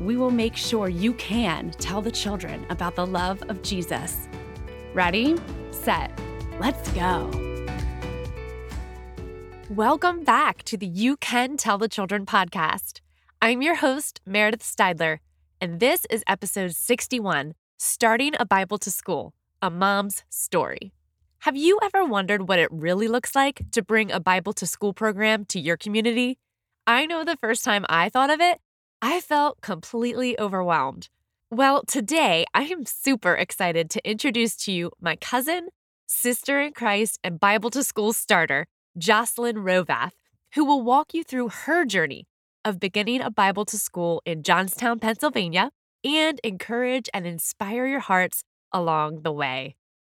we will make sure you can tell the children about the love of Jesus. Ready, set, let's go. Welcome back to the You Can Tell the Children podcast. I'm your host, Meredith Steidler, and this is episode 61 Starting a Bible to School A Mom's Story. Have you ever wondered what it really looks like to bring a Bible to School program to your community? I know the first time I thought of it, I felt completely overwhelmed. Well, today I am super excited to introduce to you my cousin, sister in Christ, and Bible to School starter, Jocelyn Hrovath, who will walk you through her journey of beginning a Bible to School in Johnstown, Pennsylvania, and encourage and inspire your hearts along the way.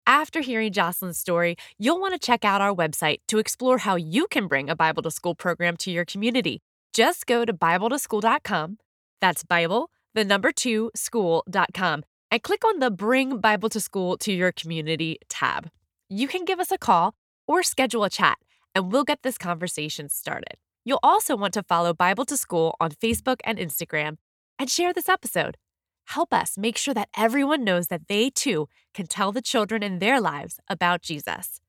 After hearing Jocelyn's story, you'll want to check out our website to explore how you can bring a Bible to School program to your community. Just go to BibleToSchool.com. That's Bible, the number two, school.com, and click on the Bring Bible to School to Your Community tab. You can give us a call or schedule a chat, and we'll get this conversation started. You'll also want to follow Bible to School on Facebook and Instagram and share this episode. Help us make sure that everyone knows that they too can tell the children in their lives about Jesus.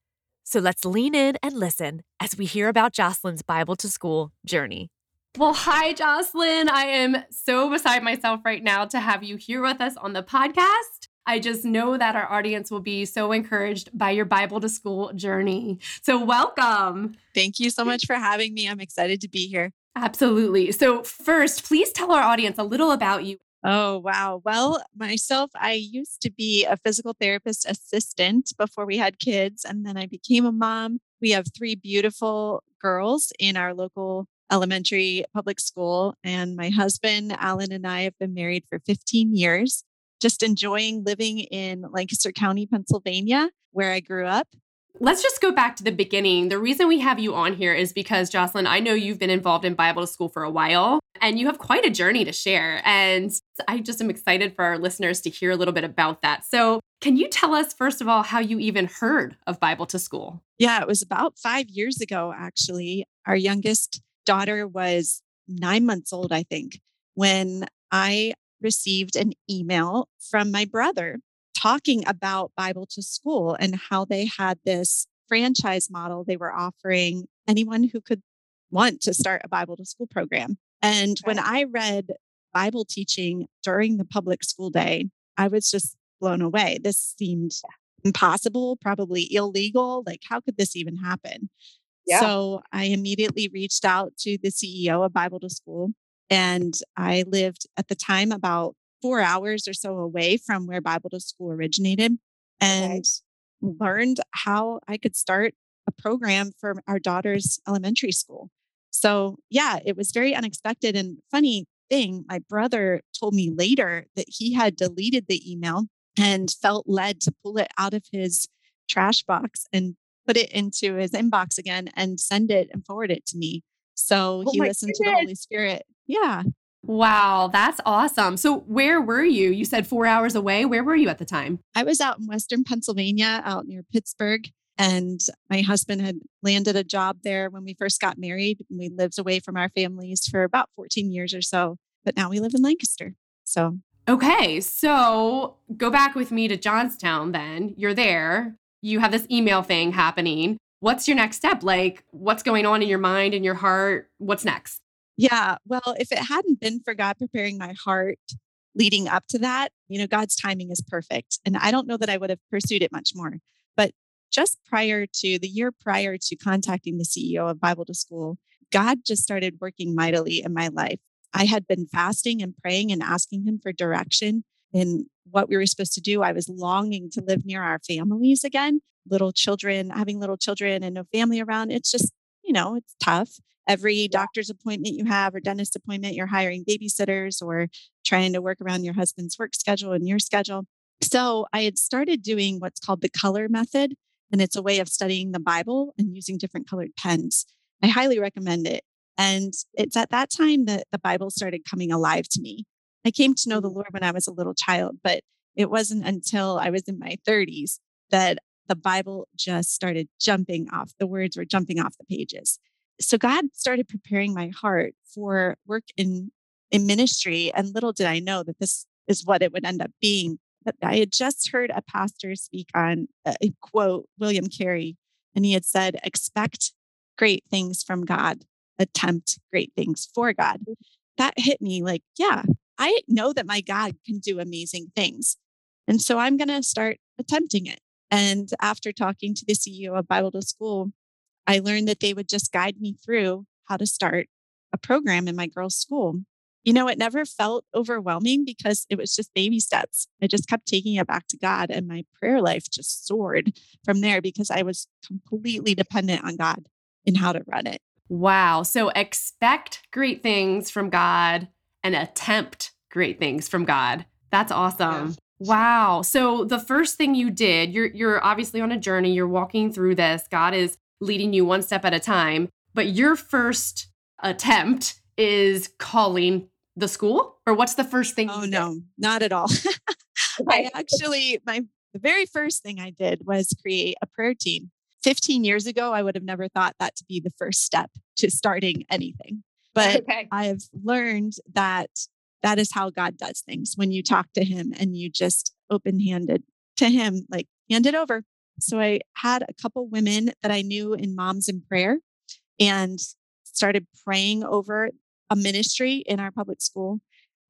So let's lean in and listen as we hear about Jocelyn's Bible to School journey. Well, hi, Jocelyn. I am so beside myself right now to have you here with us on the podcast. I just know that our audience will be so encouraged by your Bible to school journey. So, welcome. Thank you so much for having me. I'm excited to be here. Absolutely. So, first, please tell our audience a little about you. Oh, wow. Well, myself, I used to be a physical therapist assistant before we had kids, and then I became a mom. We have three beautiful girls in our local elementary public school. And my husband, Alan, and I have been married for 15 years, just enjoying living in Lancaster County, Pennsylvania, where I grew up. Let's just go back to the beginning. The reason we have you on here is because, Jocelyn, I know you've been involved in Bible to School for a while and you have quite a journey to share. And I just am excited for our listeners to hear a little bit about that. So, can you tell us, first of all, how you even heard of Bible to School? Yeah, it was about five years ago, actually. Our youngest daughter was nine months old, I think, when I received an email from my brother talking about Bible to School and how they had this franchise model they were offering anyone who could want to start a Bible to School program. And when I read Bible teaching during the public school day, I was just blown away. This seemed impossible, probably illegal. Like, how could this even happen? Yeah. So I immediately reached out to the CEO of Bible to School. And I lived at the time about four hours or so away from where Bible to School originated and okay. learned how I could start a program for our daughter's elementary school. So, yeah, it was very unexpected. And funny thing, my brother told me later that he had deleted the email and felt led to pull it out of his trash box and put it into his inbox again and send it and forward it to me. So oh he listened goodness. to the Holy Spirit. Yeah. Wow, that's awesome. So, where were you? You said four hours away. Where were you at the time? I was out in Western Pennsylvania, out near Pittsburgh. And my husband had landed a job there when we first got married. We lived away from our families for about 14 years or so. But now we live in Lancaster. So, okay. So, go back with me to Johnstown then. You're there you have this email thing happening. What's your next step? Like, what's going on in your mind and your heart? What's next? Yeah. Well, if it hadn't been for God preparing my heart leading up to that, you know, God's timing is perfect. And I don't know that I would have pursued it much more. But just prior to the year prior to contacting the CEO of Bible to School, God just started working mightily in my life. I had been fasting and praying and asking Him for direction in what we were supposed to do. I was longing to live near our families again, little children, having little children and no family around. It's just, you know, it's tough. Every doctor's appointment you have or dentist appointment, you're hiring babysitters or trying to work around your husband's work schedule and your schedule. So I had started doing what's called the color method, and it's a way of studying the Bible and using different colored pens. I highly recommend it. And it's at that time that the Bible started coming alive to me. I came to know the mm. Lord when I was a little child, but it wasn't until I was in my 30s that the Bible just started jumping off. The words were jumping off the pages. So God started preparing my heart for work in, in ministry. And little did I know that this is what it would end up being. But I had just heard a pastor speak on a quote, William Carey, and he had said, expect great things from God, attempt great things for God. Mm. That hit me like, yeah, I know that my God can do amazing things. And so I'm going to start attempting it. And after talking to the CEO of Bible to School, I learned that they would just guide me through how to start a program in my girls' school. You know, it never felt overwhelming because it was just baby steps. I just kept taking it back to God, and my prayer life just soared from there because I was completely dependent on God in how to run it. Wow. So expect great things from God and attempt great things from God. That's awesome. Yeah. Wow. So the first thing you did, you're you're obviously on a journey, you're walking through this. God is leading you one step at a time, but your first attempt is calling the school or what's the first thing Oh no, not at all. I actually my the very first thing I did was create a prayer team. 15 years ago, I would have never thought that to be the first step to starting anything. But okay. I have learned that that is how God does things when you talk to him and you just open handed to him, like hand it over. So I had a couple women that I knew in Moms in Prayer and started praying over a ministry in our public school.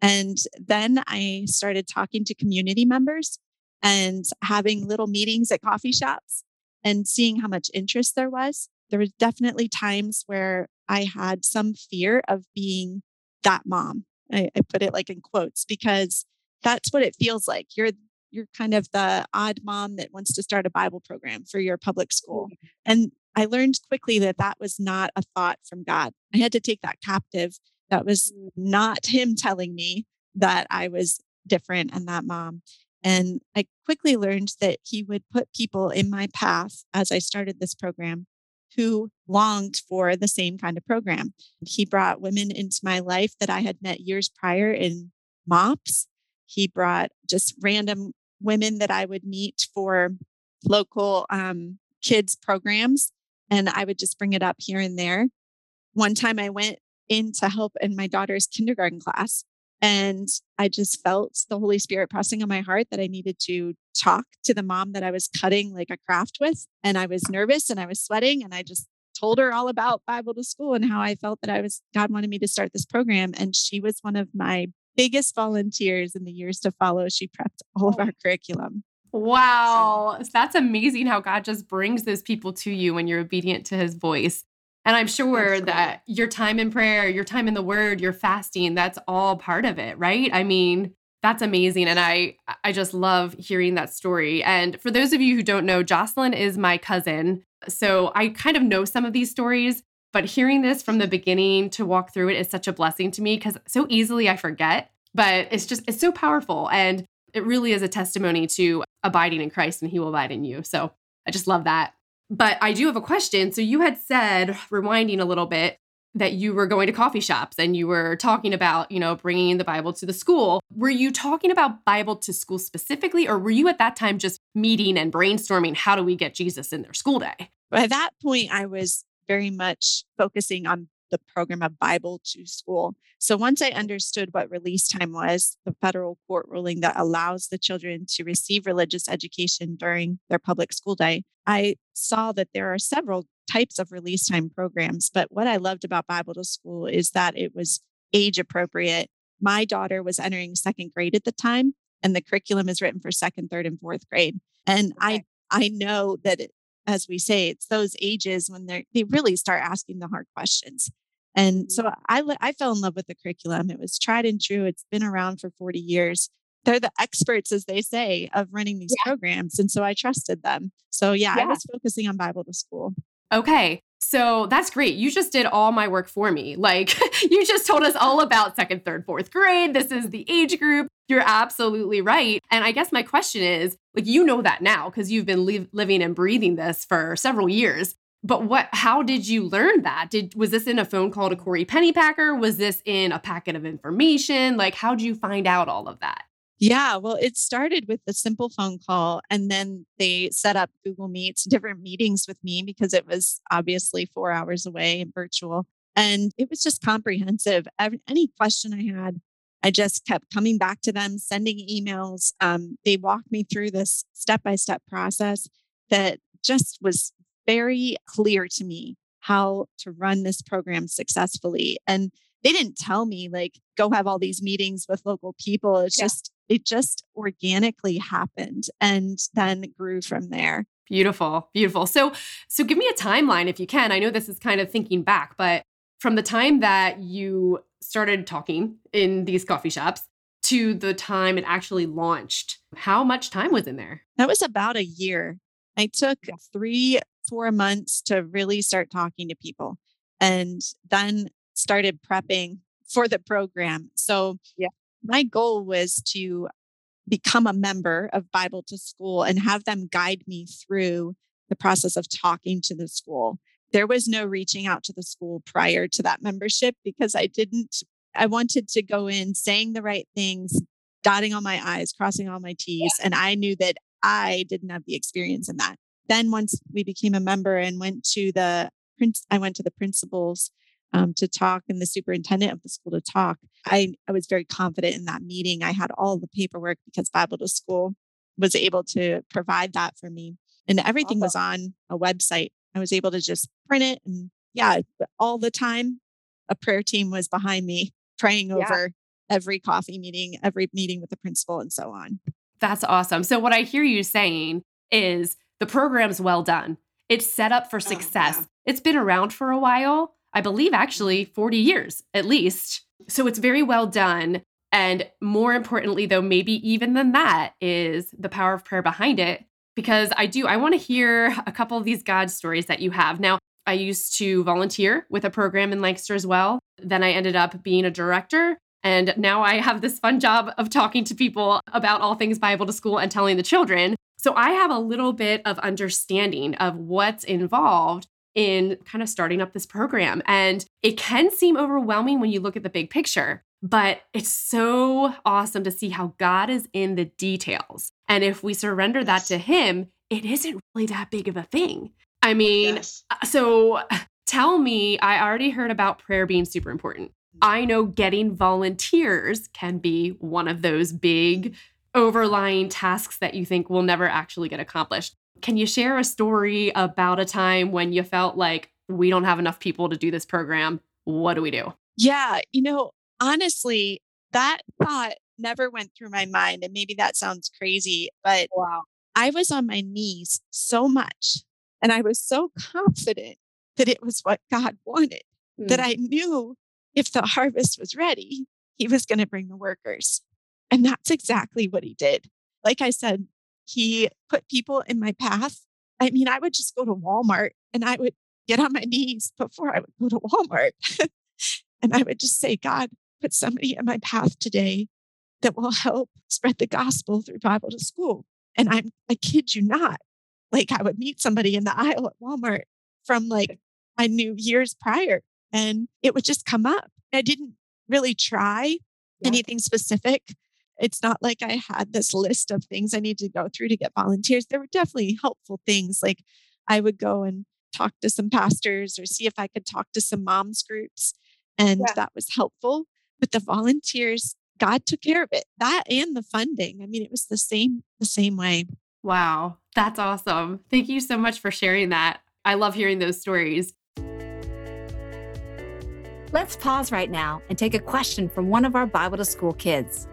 And then I started talking to community members and having little meetings at coffee shops and seeing how much interest there was. There was definitely times where I had some fear of being that mom I, I put it like in quotes because that's what it feels like. You're you're kind of the odd mom that wants to start a Bible program for your public school. Mm-hmm. And I learned quickly that that was not a thought from God. I had to take that captive. That was mm. not Him telling me that I was different and that mom. And I quickly learned that He would put people in my path as I started this program who longed for the same kind of program. He brought women into my life that I had met years prior in MOPS. He brought just random women that I would meet for local um, kids programs, and I would just bring it up here and there. One time I went in to help in my daughter's kindergarten class, and I just felt the Holy Spirit pressing on my heart that I needed to talk to the mom that I was cutting like a craft with. And I was nervous and I was sweating. And I just told her all about Bible to school and how I felt that I was, God wanted me to start this program. And she was one of my biggest volunteers in the years to follow. She prepped all of oh. our curriculum. Wow. So, That's amazing how God just brings those people to you when you're obedient to his voice. And I'm sure that your time in prayer, your time in the word, your fasting, that's all part of it, right? I mean, that's amazing and I I just love hearing that story. And for those of you who don't know, Jocelyn is my cousin. So I kind of know some of these stories, but hearing this from the beginning to walk through it is such a blessing to me cuz so easily I forget, but it's just it's so powerful and it really is a testimony to abiding in Christ and he will abide in you. So I just love that. But I do have a question. So you had said, rewinding a little bit, that you were going to coffee shops and you were talking about, you know, bringing the Bible to the school. Were you talking about Bible to school specifically, or were you at that time just meeting and brainstorming how do we get Jesus in their school day? By that point, I was very much focusing on the program of Bible to school. So once I understood what release time was, the federal court ruling that allows the children to receive religious education during their public school day, I saw that there are several types of release time programs. But what I loved about Bible to School is that it was age appropriate. My daughter was entering second grade at the time, and the curriculum is written for second, third, and fourth grade. And okay. I I know that as we say, it's those ages when they they really start asking the hard questions. And so mm-hmm. I I fell in love with the curriculum. It was tried and true. It's been around for 40 years. They're the experts, as they say, of running these yeah. programs. And so I trusted them. So yeah, yeah, I was focusing on Bible to school. Okay. So that's great. You just did all my work for me. Like you just told us all about second, third, fourth grade. This is the age group. You're absolutely right. And I guess my question is like, you know that now because you've been li- living and breathing this for several years. But what, how did you learn that? Did, was this in a phone call to Corey Pennypacker? Was this in a packet of information? Like, how did you find out all of that? Yeah, well, it started with a simple phone call, and then they set up Google Meets, different meetings with me because it was obviously four hours away and virtual. And it was just comprehensive. Any question I had, I just kept coming back to them, sending emails. Um, they walked me through this step by step process that just was very clear to me how to run this program successfully. And they didn't tell me like go have all these meetings with local people. It's yeah. just it just organically happened and then grew from there. Beautiful. Beautiful. So so give me a timeline if you can. I know this is kind of thinking back, but from the time that you started talking in these coffee shops to the time it actually launched, how much time was in there? That was about a year. I took 3 4 months to really start talking to people and then started prepping for the program. So, yeah, my goal was to become a member of Bible to School and have them guide me through the process of talking to the school. There was no reaching out to the school prior to that membership because I didn't, I wanted to go in saying the right things, dotting all my I's, crossing all my T's. And I knew that I didn't have the experience in that. Then once we became a member and went to the, Prince, I went to the principals um, to talk and the superintendent of the school to talk. I, I was very confident in that meeting. I had all the paperwork because Bible to School was able to provide that for me. And everything was on a website. I was able to just print it. And yeah, all the time, a prayer team was behind me praying yeah. over every coffee meeting, every meeting with the principal, and so on. That's awesome. So, what I hear you saying is the program's well done. It's set up for success. Oh, yeah. It's been around for a while, I believe actually mm-hmm. 40 years at least. So it's very well done. And more importantly, though, maybe even than that, is the power of prayer behind it. Because I do, I want to hear a couple of these God stories that you have. Now, I used to volunteer with a program in Lancaster as well. Then I ended up being a director. And now I have this fun job of talking to people about all things Bible to school and telling the children. So I have a little bit of understanding of what's involved in kind of starting up this program. And it can seem overwhelming when you look at the big picture, but it's so awesome to see how God is in the details. And if we surrender that to Him, it isn't really that big of a thing. I mean, yes. Uh, so tell me, I already heard about prayer being super important. I know getting volunteers can be one of those big overlying tasks that you think will never actually get accomplished. Can you share a story about a time when you felt like we don't have enough people to do this program? What do we do? Yeah, you know, honestly, that thought never went through my mind. And maybe that sounds crazy, but wow. I was on my knees so much and I was so confident that it was what God wanted mm. that I knew if the harvest was ready, he was going to bring the workers. And that's exactly what he did. Like I said, he put people in my path. I mean, I would just go to Walmart and I would get on my knees before I would go to Walmart. and I would just say, God, put somebody in my path today that will help spread the gospel through Bible to school. And I'm, I kid you not, like I would meet somebody in the aisle at Walmart from like I knew years prior and it would just come up. I didn't really try yeah. anything specific it's not like I had this list of things I need to go through to get volunteers. There were definitely helpful things. Like I would go and talk to some pastors or see if I could talk to some moms groups. And yeah. that was helpful. But the volunteers, God took care of it. That and the funding. I mean, it was the same, the same way. Wow. That's awesome. Thank you so much for sharing that. I love hearing those stories. Let's pause right now and take a question from one of our Bible to School kids.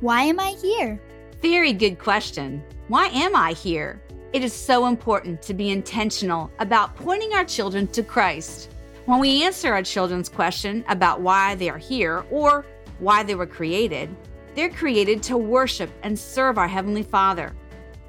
Why am I here? Very good question. Why am I here? It is so important to be intentional about pointing our children to Christ. When we answer our children's question about why they are here or why they were created, they're created to worship and serve our Heavenly Father.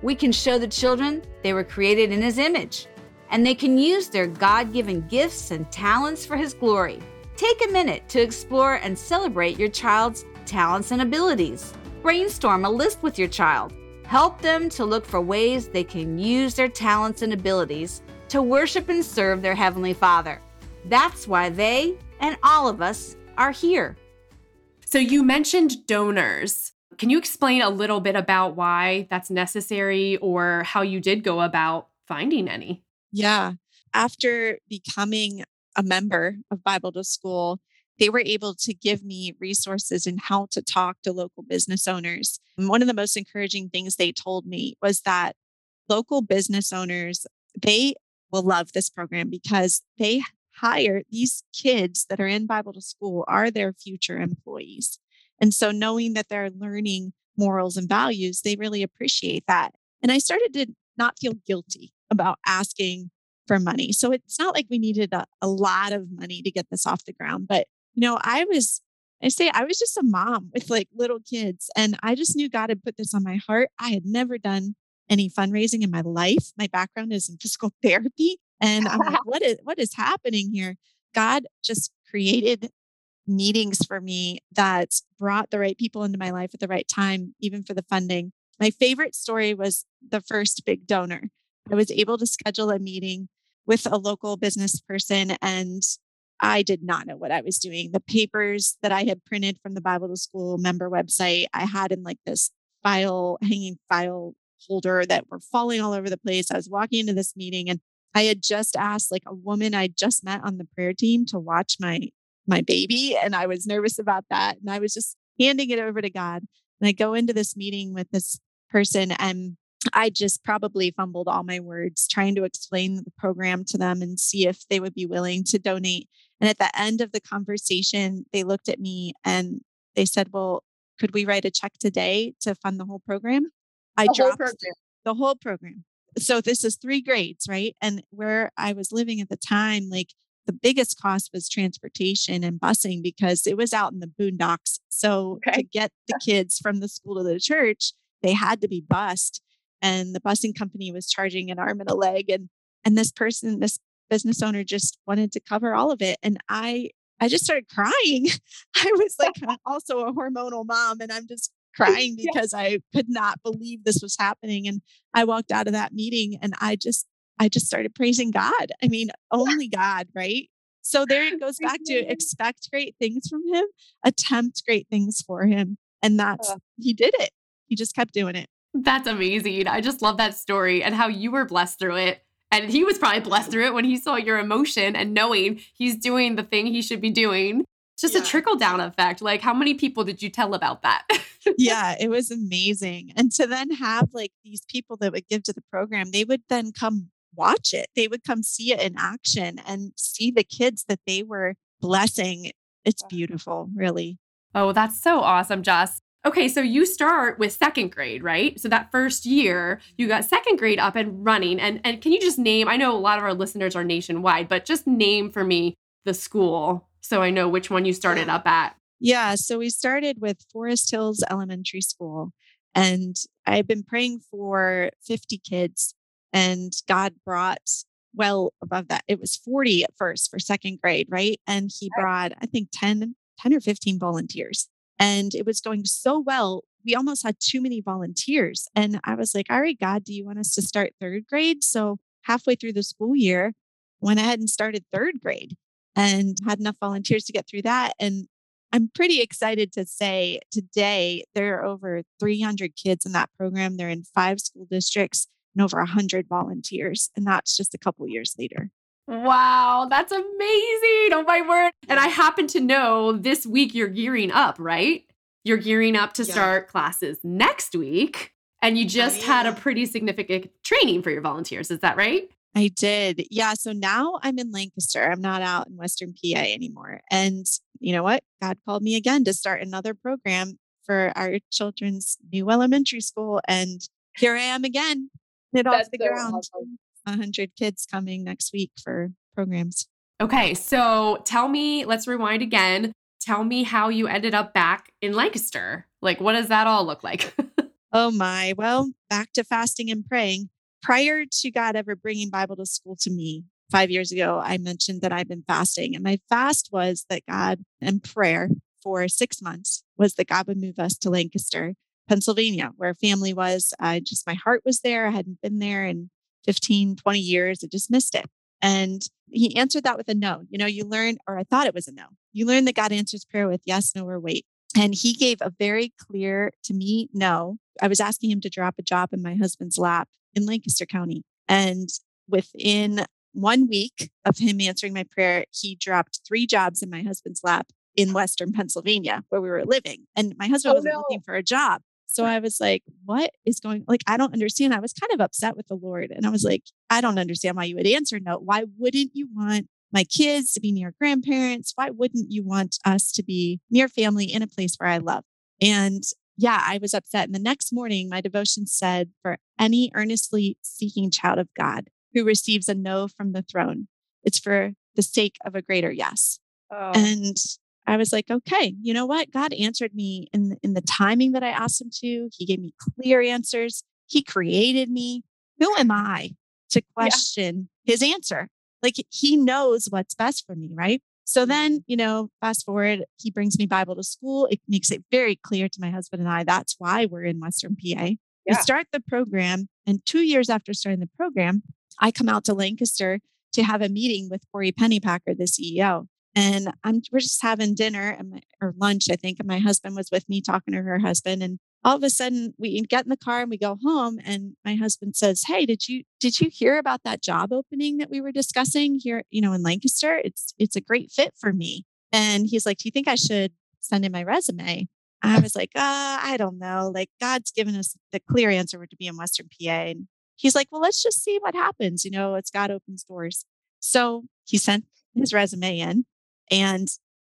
We can show the children they were created in His image and they can use their God given gifts and talents for His glory. Take a minute to explore and celebrate your child's talents and abilities. Brainstorm a list with your child. Help them to look for ways they can use their talents and abilities to worship and serve their Heavenly Father. That's why they and all of us are here. So, you mentioned donors. Can you explain a little bit about why that's necessary or how you did go about finding any? Yeah. After becoming a member of Bible to School, they were able to give me resources in how to talk to local business owners. And one of the most encouraging things they told me was that local business owners, they will love this program because they hire these kids that are in Bible to School are their future employees. And so knowing that they're learning morals and values, they really appreciate that. And I started to not feel guilty about asking for money. So it's not like we needed a, a lot of money to get this off the ground. But, you know, I was, I say, I was just a mom with like little kids, and I just knew God had put this on my heart. I had never done any fundraising in my life. My background is in physical therapy. And I'm like, what is what is happening here? God just created meetings for me that brought the right people into my life at the right time, even for the funding. My favorite story was the first big donor. I was able to schedule a meeting with a local business person and I did not know what I was doing. The papers that I had printed from the Bible to School member website, I had in like this file, hanging file holder that were falling all over the place. I was walking into this meeting and I had just asked like a woman I just met on the prayer team to watch my my baby and I was nervous about that and I was just handing it over to God. And I go into this meeting with this person and I just probably fumbled all my words trying to explain the program to them and see if they would be willing to donate. And at the end of the conversation, they looked at me and they said, Well, could we write a check today to fund the whole program? I the dropped whole the whole program. So this is three grades, right? And where I was living at the time, like the biggest cost was transportation and busing because it was out in the boondocks. So Okay. to get the kids from the school to the church, they had to be bused and the busing company was charging an arm and a leg and and this person this business owner just wanted to cover all of it and i i just started crying i was like also a hormonal mom and i'm just crying because i could not believe this was happening and i walked out of that meeting and i just i just started praising god. I mean only god right? So there it goes back to expect great things from him attempt great things for him and that's he did it. He just kept doing it. That's amazing. I just love that story and how you were blessed through it. And he was probably blessed through it when he saw your emotion and knowing he's doing the thing he should be doing. Just a trickle down effect. Like, how many people did you tell about that? yeah, it was amazing. And to then have like these people that would give to the program, they would then come watch it. They would come see it in action and see the kids that they were blessing. It's beautiful, really. oh, that's so awesome, Jess. Okay, so you start with second grade, right? So that first year, you got second grade up and running. And and can you just name? I know a lot of our listeners are nationwide, but just name for me the school so I know which one you started up at. Yeah. So we started with Forest Hills Elementary School, and I've been praying for 50 kids, and God brought well above that. It was 40 at first for second grade, right? And He brought, I think, 10, 10 or 15 volunteers. And it was going so well. We almost had too many volunteers. And I was like, all right, God, do you want us to start third grade? So halfway through the school year, went ahead and started third grade and had enough volunteers to get through that. And I'm pretty excited to say today there are over 300 kids in that program. They're in five school districts and over 100 volunteers. And that's just a couple years later. Wow, that's amazing. Oh my word. And I happen to know this week you're gearing up, right? You're gearing up to Yeah. start classes next week. And you just had a pretty significant training for your volunteers. Is that right? I did. Yeah. So now I'm in Lancaster. I'm not out in Western PA anymore. And you know what? God called me again to start another program for our children's new elementary school. And here I am again. It off the so ground. awesome. 100 kids coming next week for programs. Okay, so tell me, let's rewind again. Tell me how you ended up back in Lancaster. Like, what does that all look like? Oh my. Well, back to fasting and praying. Prior to God ever bringing Bible to school to me five years ago, I mentioned that I've been fasting. And my fast was that God and prayer for six months was that God would move us to Lancaster, Pennsylvania, where family was. I just, my heart was there. I hadn't been there in 15, 20 years. I just missed it. And he answered that with a no. You know, you learn, or I thought it was a no. You learn that God answers prayer with yes, no, or wait. And he gave a very clear to me no. I was asking him to drop a job in my husband's lap in Lancaster County. And within one week of him answering my prayer, he dropped three jobs in my husband's lap in Western Pennsylvania where we were living. And my husband oh, wasn't no. looking for a job. So I was like, what is going like I don't understand. I was kind of upset with the Lord and I was like, I don't understand why you would answer no. Why wouldn't you want my kids to be near grandparents? Why wouldn't you want us to be near family in a place where I love? And yeah, I was upset. And the next morning, my devotion said, for any earnestly seeking child of God who receives a no from the throne, it's for the sake of a greater yes. Oh. And I was like, okay, you know what? God answered me in, in the timing that I asked him to. He gave me clear answers. He created me. Who am I to question yeah. his answer? Like he knows what's best for me, right? So then, you know, fast forward, he brings me Bible to school. It makes it very clear to my husband and I that's why we're in Western PA. Yeah. We start the program, and two years after starting the program, I come out to Lancaster to have a meeting with Corey Pennypacker, the CEO. And I'm we're just having dinner my, or lunch, I think. And my husband was with me talking to her husband. And all of a sudden we get in the car and we go home. And my husband says, Hey, did you did you hear about that job opening that we were discussing here, you know, in Lancaster? It's it's a great fit for me. And he's like, Do you think I should send in my resume? I was like, uh, I don't know. Like God's given us the clear answer to be in Western PA. And he's like, well, let's just see what happens. You know, it's God opens doors. So he sent his resume in and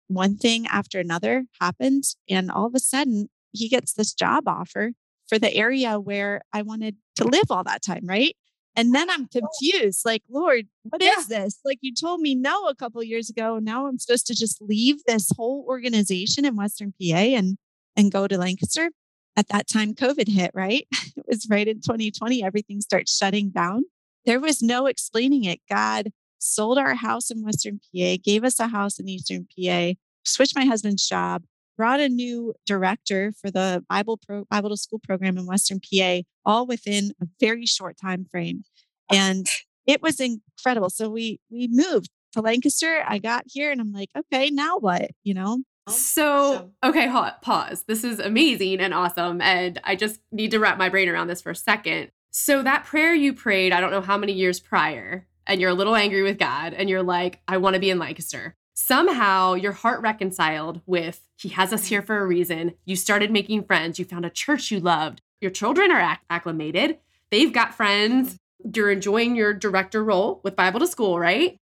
one thing after another happened. And all of a sudden, he gets this job offer for the area where I wanted to live all that time. Right. And then I'm oh. confused like, Lord, what yeah. is this? Like you told me no a couple years ago. Now I'm supposed to just leave this whole organization in Western PA and, and go to Lancaster. At that time, COVID hit, right? It was right in 2020. Everything starts shutting down. There was no explaining it. God sold our house in Western PA, gave us a house in Eastern PA, switched my husband's job, brought a new director for the Bible pro, Bible to School program in Western PA, all within a very short time frame, and it was incredible. So we we moved to Lancaster. I got here, and I'm like, okay, now what? You know. So, okay, pause. This is amazing and awesome. And I just need to wrap my brain around this for a second. So, that prayer you prayed, I don't know how many years prior, and you're a little angry with God and you're like, I want to be in Lancaster. Somehow your heart reconciled with, He has us here for a reason. You started making friends. You found a church you loved. Your children are acclimated. They've got friends. You're enjoying your director role with Bible to School, right?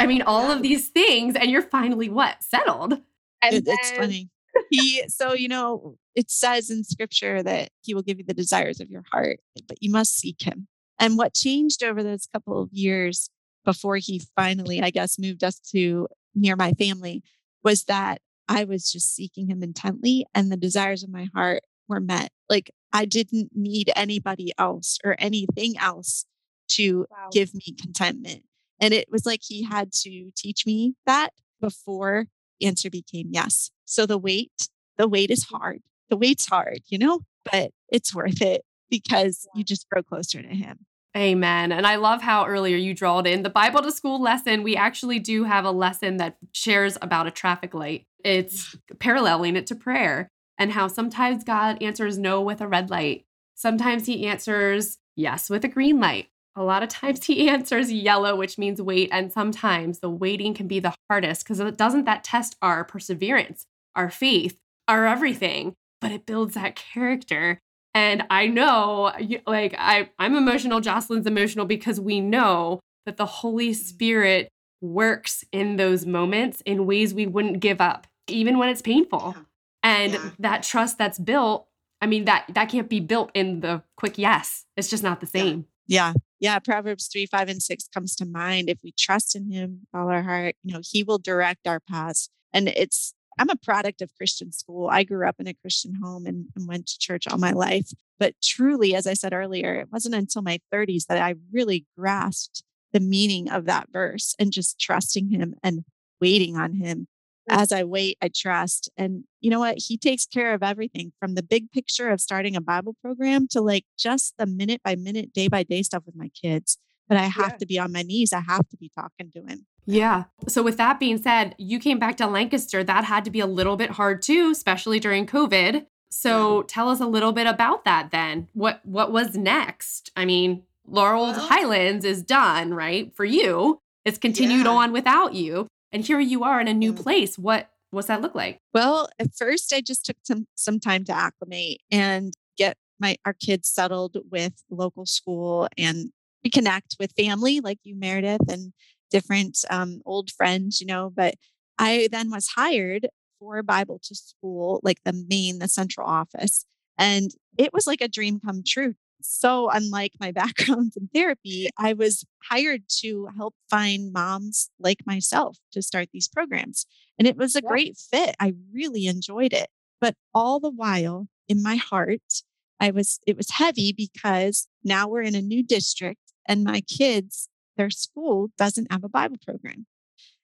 I mean, all of these things, and you're finally what? Settled. And it, then- it's funny. He, so, you know, it says in scripture that he will give you the desires of your heart, but you must seek him. And what changed over those couple of years before he finally, I guess, moved us to near my family was that I was just seeking him intently and the desires of my heart were met. Like I didn't need anybody else or anything else to wow. give me contentment. And it was like he had to teach me that before the answer became yes. So the wait, the wait is hard. The wait's hard, you know, but it's worth it because you just grow closer to him. Amen. And I love how earlier you drawled in the Bible to school lesson. We actually do have a lesson that shares about a traffic light. It's paralleling it to prayer and how sometimes God answers no with a red light. Sometimes he answers yes with a green light. A lot of times he answers yellow, which means wait. And sometimes the waiting can be the hardest because it doesn't that test our perseverance, our faith, our everything, but it builds that character and I know, like, I, I'm emotional, Jocelyn's emotional because we know that the Holy mm-hmm. Spirit works in those moments in ways we wouldn't give up, even when it's painful. Yeah. And yeah. that trust that's built, I mean, that that can't be built in the quick yes. It's just not the same. Yeah. Yeah. Proverbs 3, 5, and 6 comes to mind. If we trust in him all our heart, you know, he will direct our paths. And it's I'm a product of Christian school. I grew up in a Christian home and, and, went to church all my life. But truly, as I said earlier, it wasn't until my 30s that I really grasped the meaning of that verse and just trusting him and waiting on him. As I wait, I trust. And you know what? He takes care of everything from the big picture of starting a Bible program to like just the minute by minute, day by day stuff with my kids. But I have yeah. to be on my knees. I have to be talking to him. Yeah. So with that being said, you came back to Lancaster. That had to be a little bit hard too, especially during COVID. So tell us a little bit about that then. What what was next? I mean, Laurel well, Highlands is done, right? For you. It's continued yeah. on without you. And here you are in a new mm. place. What what's that look like? Well, at first I just took some some time to acclimate and get my our kids settled with local school and reconnect with family like you Meredith and different um, old friends, you know. But I then was hired for Bible to school, like the main, the central office. And it was like a dream come true. So, unlike my background in therapy, I was hired to help find moms like myself to start these programs. And it was a great fit. I really enjoyed it. But all the while in my heart, I was, it was heavy because now we're in a new district and my kids their school doesn't have a Bible program.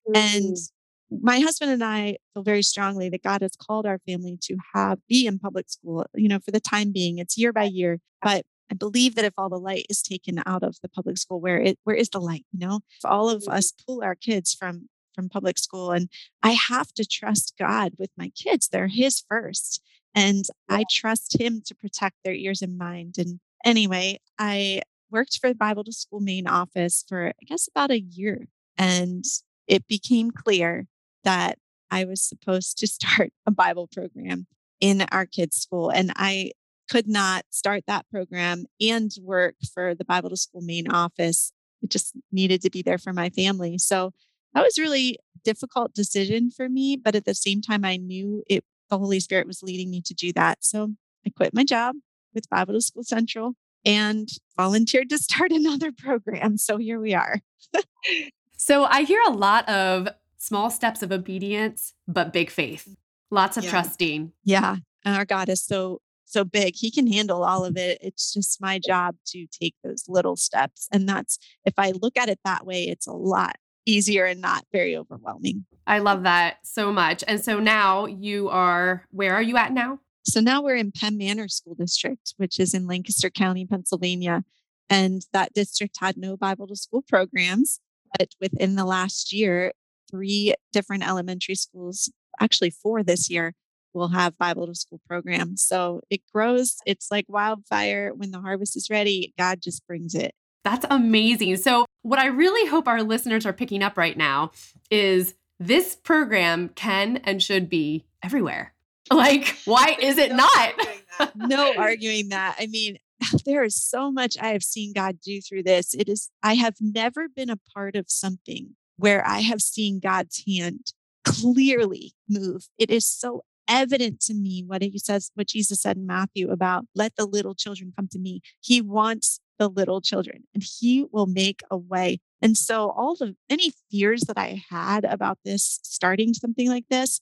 Mm. And my husband and I feel very strongly that God has called our family to have be in public school, you know, for the time being. It's year by year. But I believe that if all the light is taken out of the public school, where it where is the light? You know, if all of mm. us pull our kids from from public school, and I have to trust God with my kids. They're His first, and I trust Him to protect their ears and mind. And anyway, I worked for the Bible to School main office for, I guess, about a year. And it became clear that I was supposed to start a Bible program in our kids' school. And I could not start that program and work for the Bible to School main office. It just needed to be there for my family. So that was really difficult decision for me. But at the same time, I knew it the Holy Spirit was leading me to do that. So I quit my job with Bible to School Central and volunteered to start another program. So here we are. so I hear a lot of small steps of obedience, but big faith, lots of yeah. trusting. Yeah. And our God is so, so big. He can handle all of it. It's just my job to take those little steps. And that's, if I look at it that way, it's a lot easier and not very overwhelming. I love that so much. And so now you are, where are you at now? So now we're in Penn Manor School District, which is in Lancaster County, Pennsylvania. And that district had no Bible to school programs. But within the last year, three different elementary schools, actually four this year, will have Bible to school programs. So it grows. It's like wildfire. When the harvest is ready, God just brings it. That's amazing. So, what I really hope our listeners are picking up right now is this program can and should be everywhere. Like, why is it not? no arguing that. I mean, there is so much I have seen God do through this. It is, I have never been a part of something where I have seen God's hand clearly move. It is so evident to me what he says, what Jesus said in Matthew about let the little children come to me. He wants the little children and he will make a way. And so all the any fears that I had about this starting something like this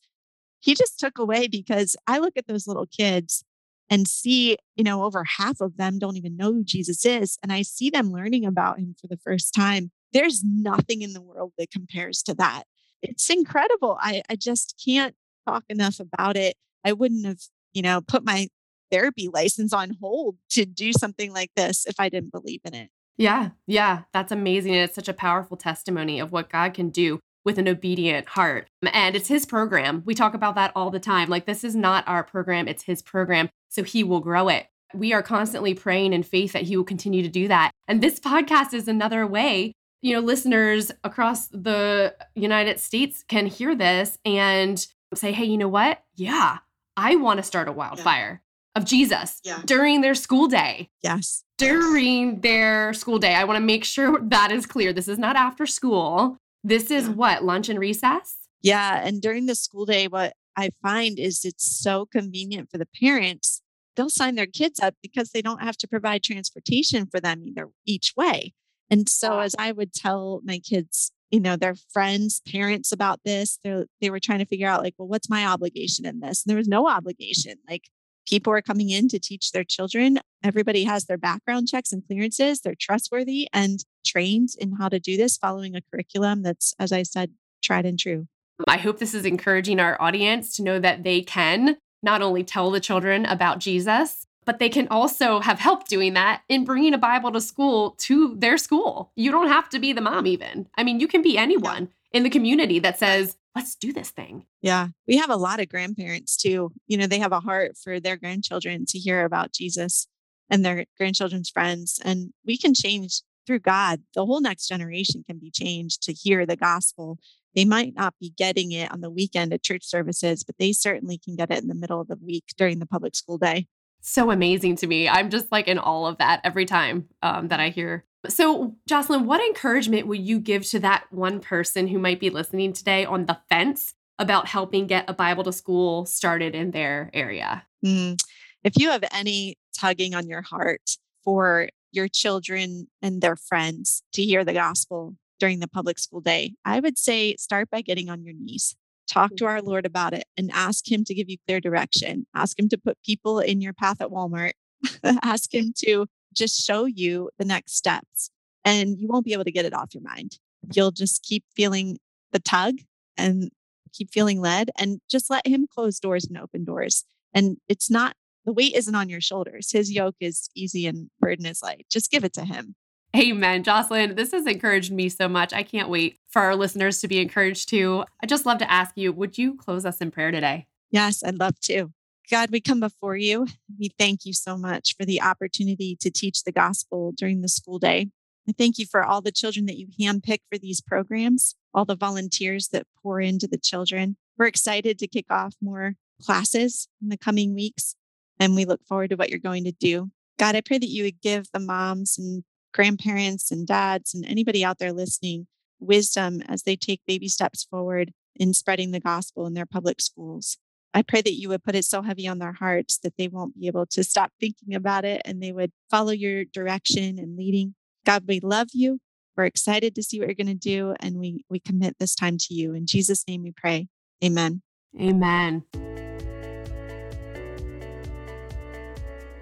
he just took away because I look at those little kids and see, you know, over half of them don't even know who Jesus is. And I see them learning about him for the first time. There's nothing in the world that compares to that. It's incredible. I, I just can't talk enough about it. I wouldn't have, you know, put my therapy license on hold to do something like this if I didn't believe in it. Yeah, yeah, that's amazing. And it's such a powerful testimony of what God can do with an obedient heart. And it's his program. We talk about that all the time. Like, this is not our program, it's his program. So he will grow it. We are constantly praying in faith that he will continue to do that. And this podcast is another way, you know, listeners across the United States can hear this and say, hey, you know what? Yeah, I want to start a wildfire. Yeah. Of Jesus yeah. during their school day. Yes. During their school day. I want to make sure that is clear. This is not after school. This is what, lunch and recess? Yeah. And during the school day, what I find is it's so convenient for the parents. They'll sign their kids up because they don't have to provide transportation for them either each way. And so, wow. as I would tell my kids you know, their friends, parents about this. They they were trying to figure out like, well, what's my obligation in this? And there was no obligation. Like people are coming in to teach their children. Everybody has their background checks and clearances. They're trustworthy and trained in how to do this following a curriculum that's, as I said, tried and true. I hope this is encouraging our audience to know that they can not only tell the children about Jesus, but they can also have help doing that in bringing a Bible to school to their school. You don't have to be the mom, even. I mean, you can be anyone in the community that says, let's do this thing. Yeah. We have a lot of grandparents too. You know, they have a heart for their grandchildren to hear about Jesus and their grandchildren's friends. And we can change through God. The whole next generation can be changed to hear the gospel. They might not be getting it on the weekend at church services, but they certainly can get it in the middle of the week during the public school day so amazing to me. I'm just like in all of that every time um, that I hear. So, Jocelyn, what encouragement would you give to that one person who might be listening today on the fence about helping get a Bible to school started in their area? Mm. If you have any tugging on your heart for your children and their friends to hear the gospel during the public school day, I would say start by getting on your knees talk to our Lord about it and ask Him to give you clear direction. Ask Him to put people in your path at Walmart. ask Him to just show you the next steps. And you won't be able to get it off your mind. You'll just keep feeling the tug and keep feeling led and just let Him close doors and open doors. And it's not, the weight isn't on your shoulders. His yoke is easy and burden is light. Just give it to Him. Amen. Jocelyn, this has encouraged me so much. I can't wait for our listeners to be encouraged too. I just love to ask you, would you close us in prayer today? Yes, I'd love to. God, we come before you. We thank you so much for the opportunity to teach the gospel during the school day. I thank you for all the children that you handpick for these programs, all the volunteers that pour into the children. We're excited to kick off more classes in the coming weeks, and we look forward to what you're going to do. God, I pray that you would give the moms and grandparents and dads and anybody out there listening wisdom as they take baby steps forward in spreading the gospel in their public schools. I pray that you would put it so heavy on their hearts that they won't be able to stop thinking about it and they would follow your direction and leading. God, we love you. We're excited to see what you're going to do. And we, we commit this time to you. In Jesus' name we pray. Amen. Amen.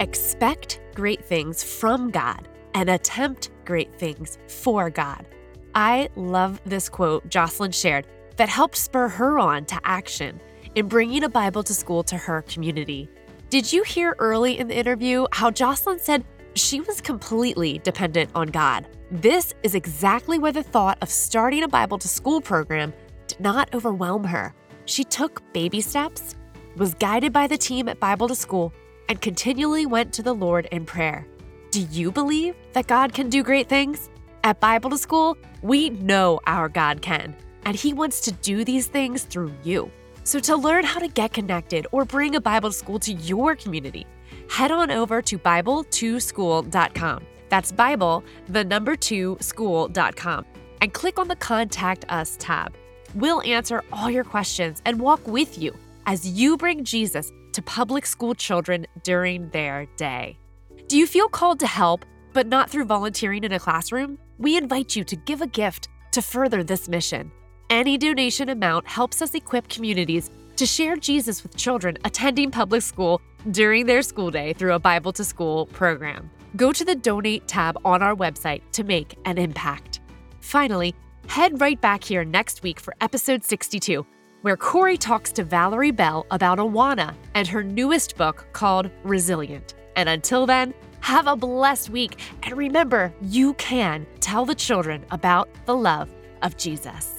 Expect great things from God and attempt great things for God. I love this quote Jocelyn shared that helped spur her on to action in bringing a Bible to school to her community. Did you hear early in the interview how Jocelyn said she was completely dependent on God? This is exactly why the thought of starting a Bible to school program did not overwhelm her. She took baby steps, was guided by the team at Bible to School, and continually went to the Lord in prayer. Do you believe that God can do great things? At Bible to School, we know our God can, and He wants to do these things through you. So, to learn how to get connected or bring a Bible school to your community, head on over to Bible2School.com. That's Bible, the number two, school.com, and click on the Contact Us tab. We'll answer all your questions and walk with you as you bring Jesus to public school children during their day. Do you feel called to help, but not through volunteering in a classroom? We invite you to give a gift to further this mission. Any donation amount helps us equip communities to share Jesus with children attending public school during their school day through a Bible to School program. Go to the Donate tab on our website to make an impact. Finally, head right back here next week for episode 62, where Corey talks to Valerie Bell about Awana and her newest book called Resilient. And until then, have a blessed week. And remember, you can tell the children about the love of Jesus.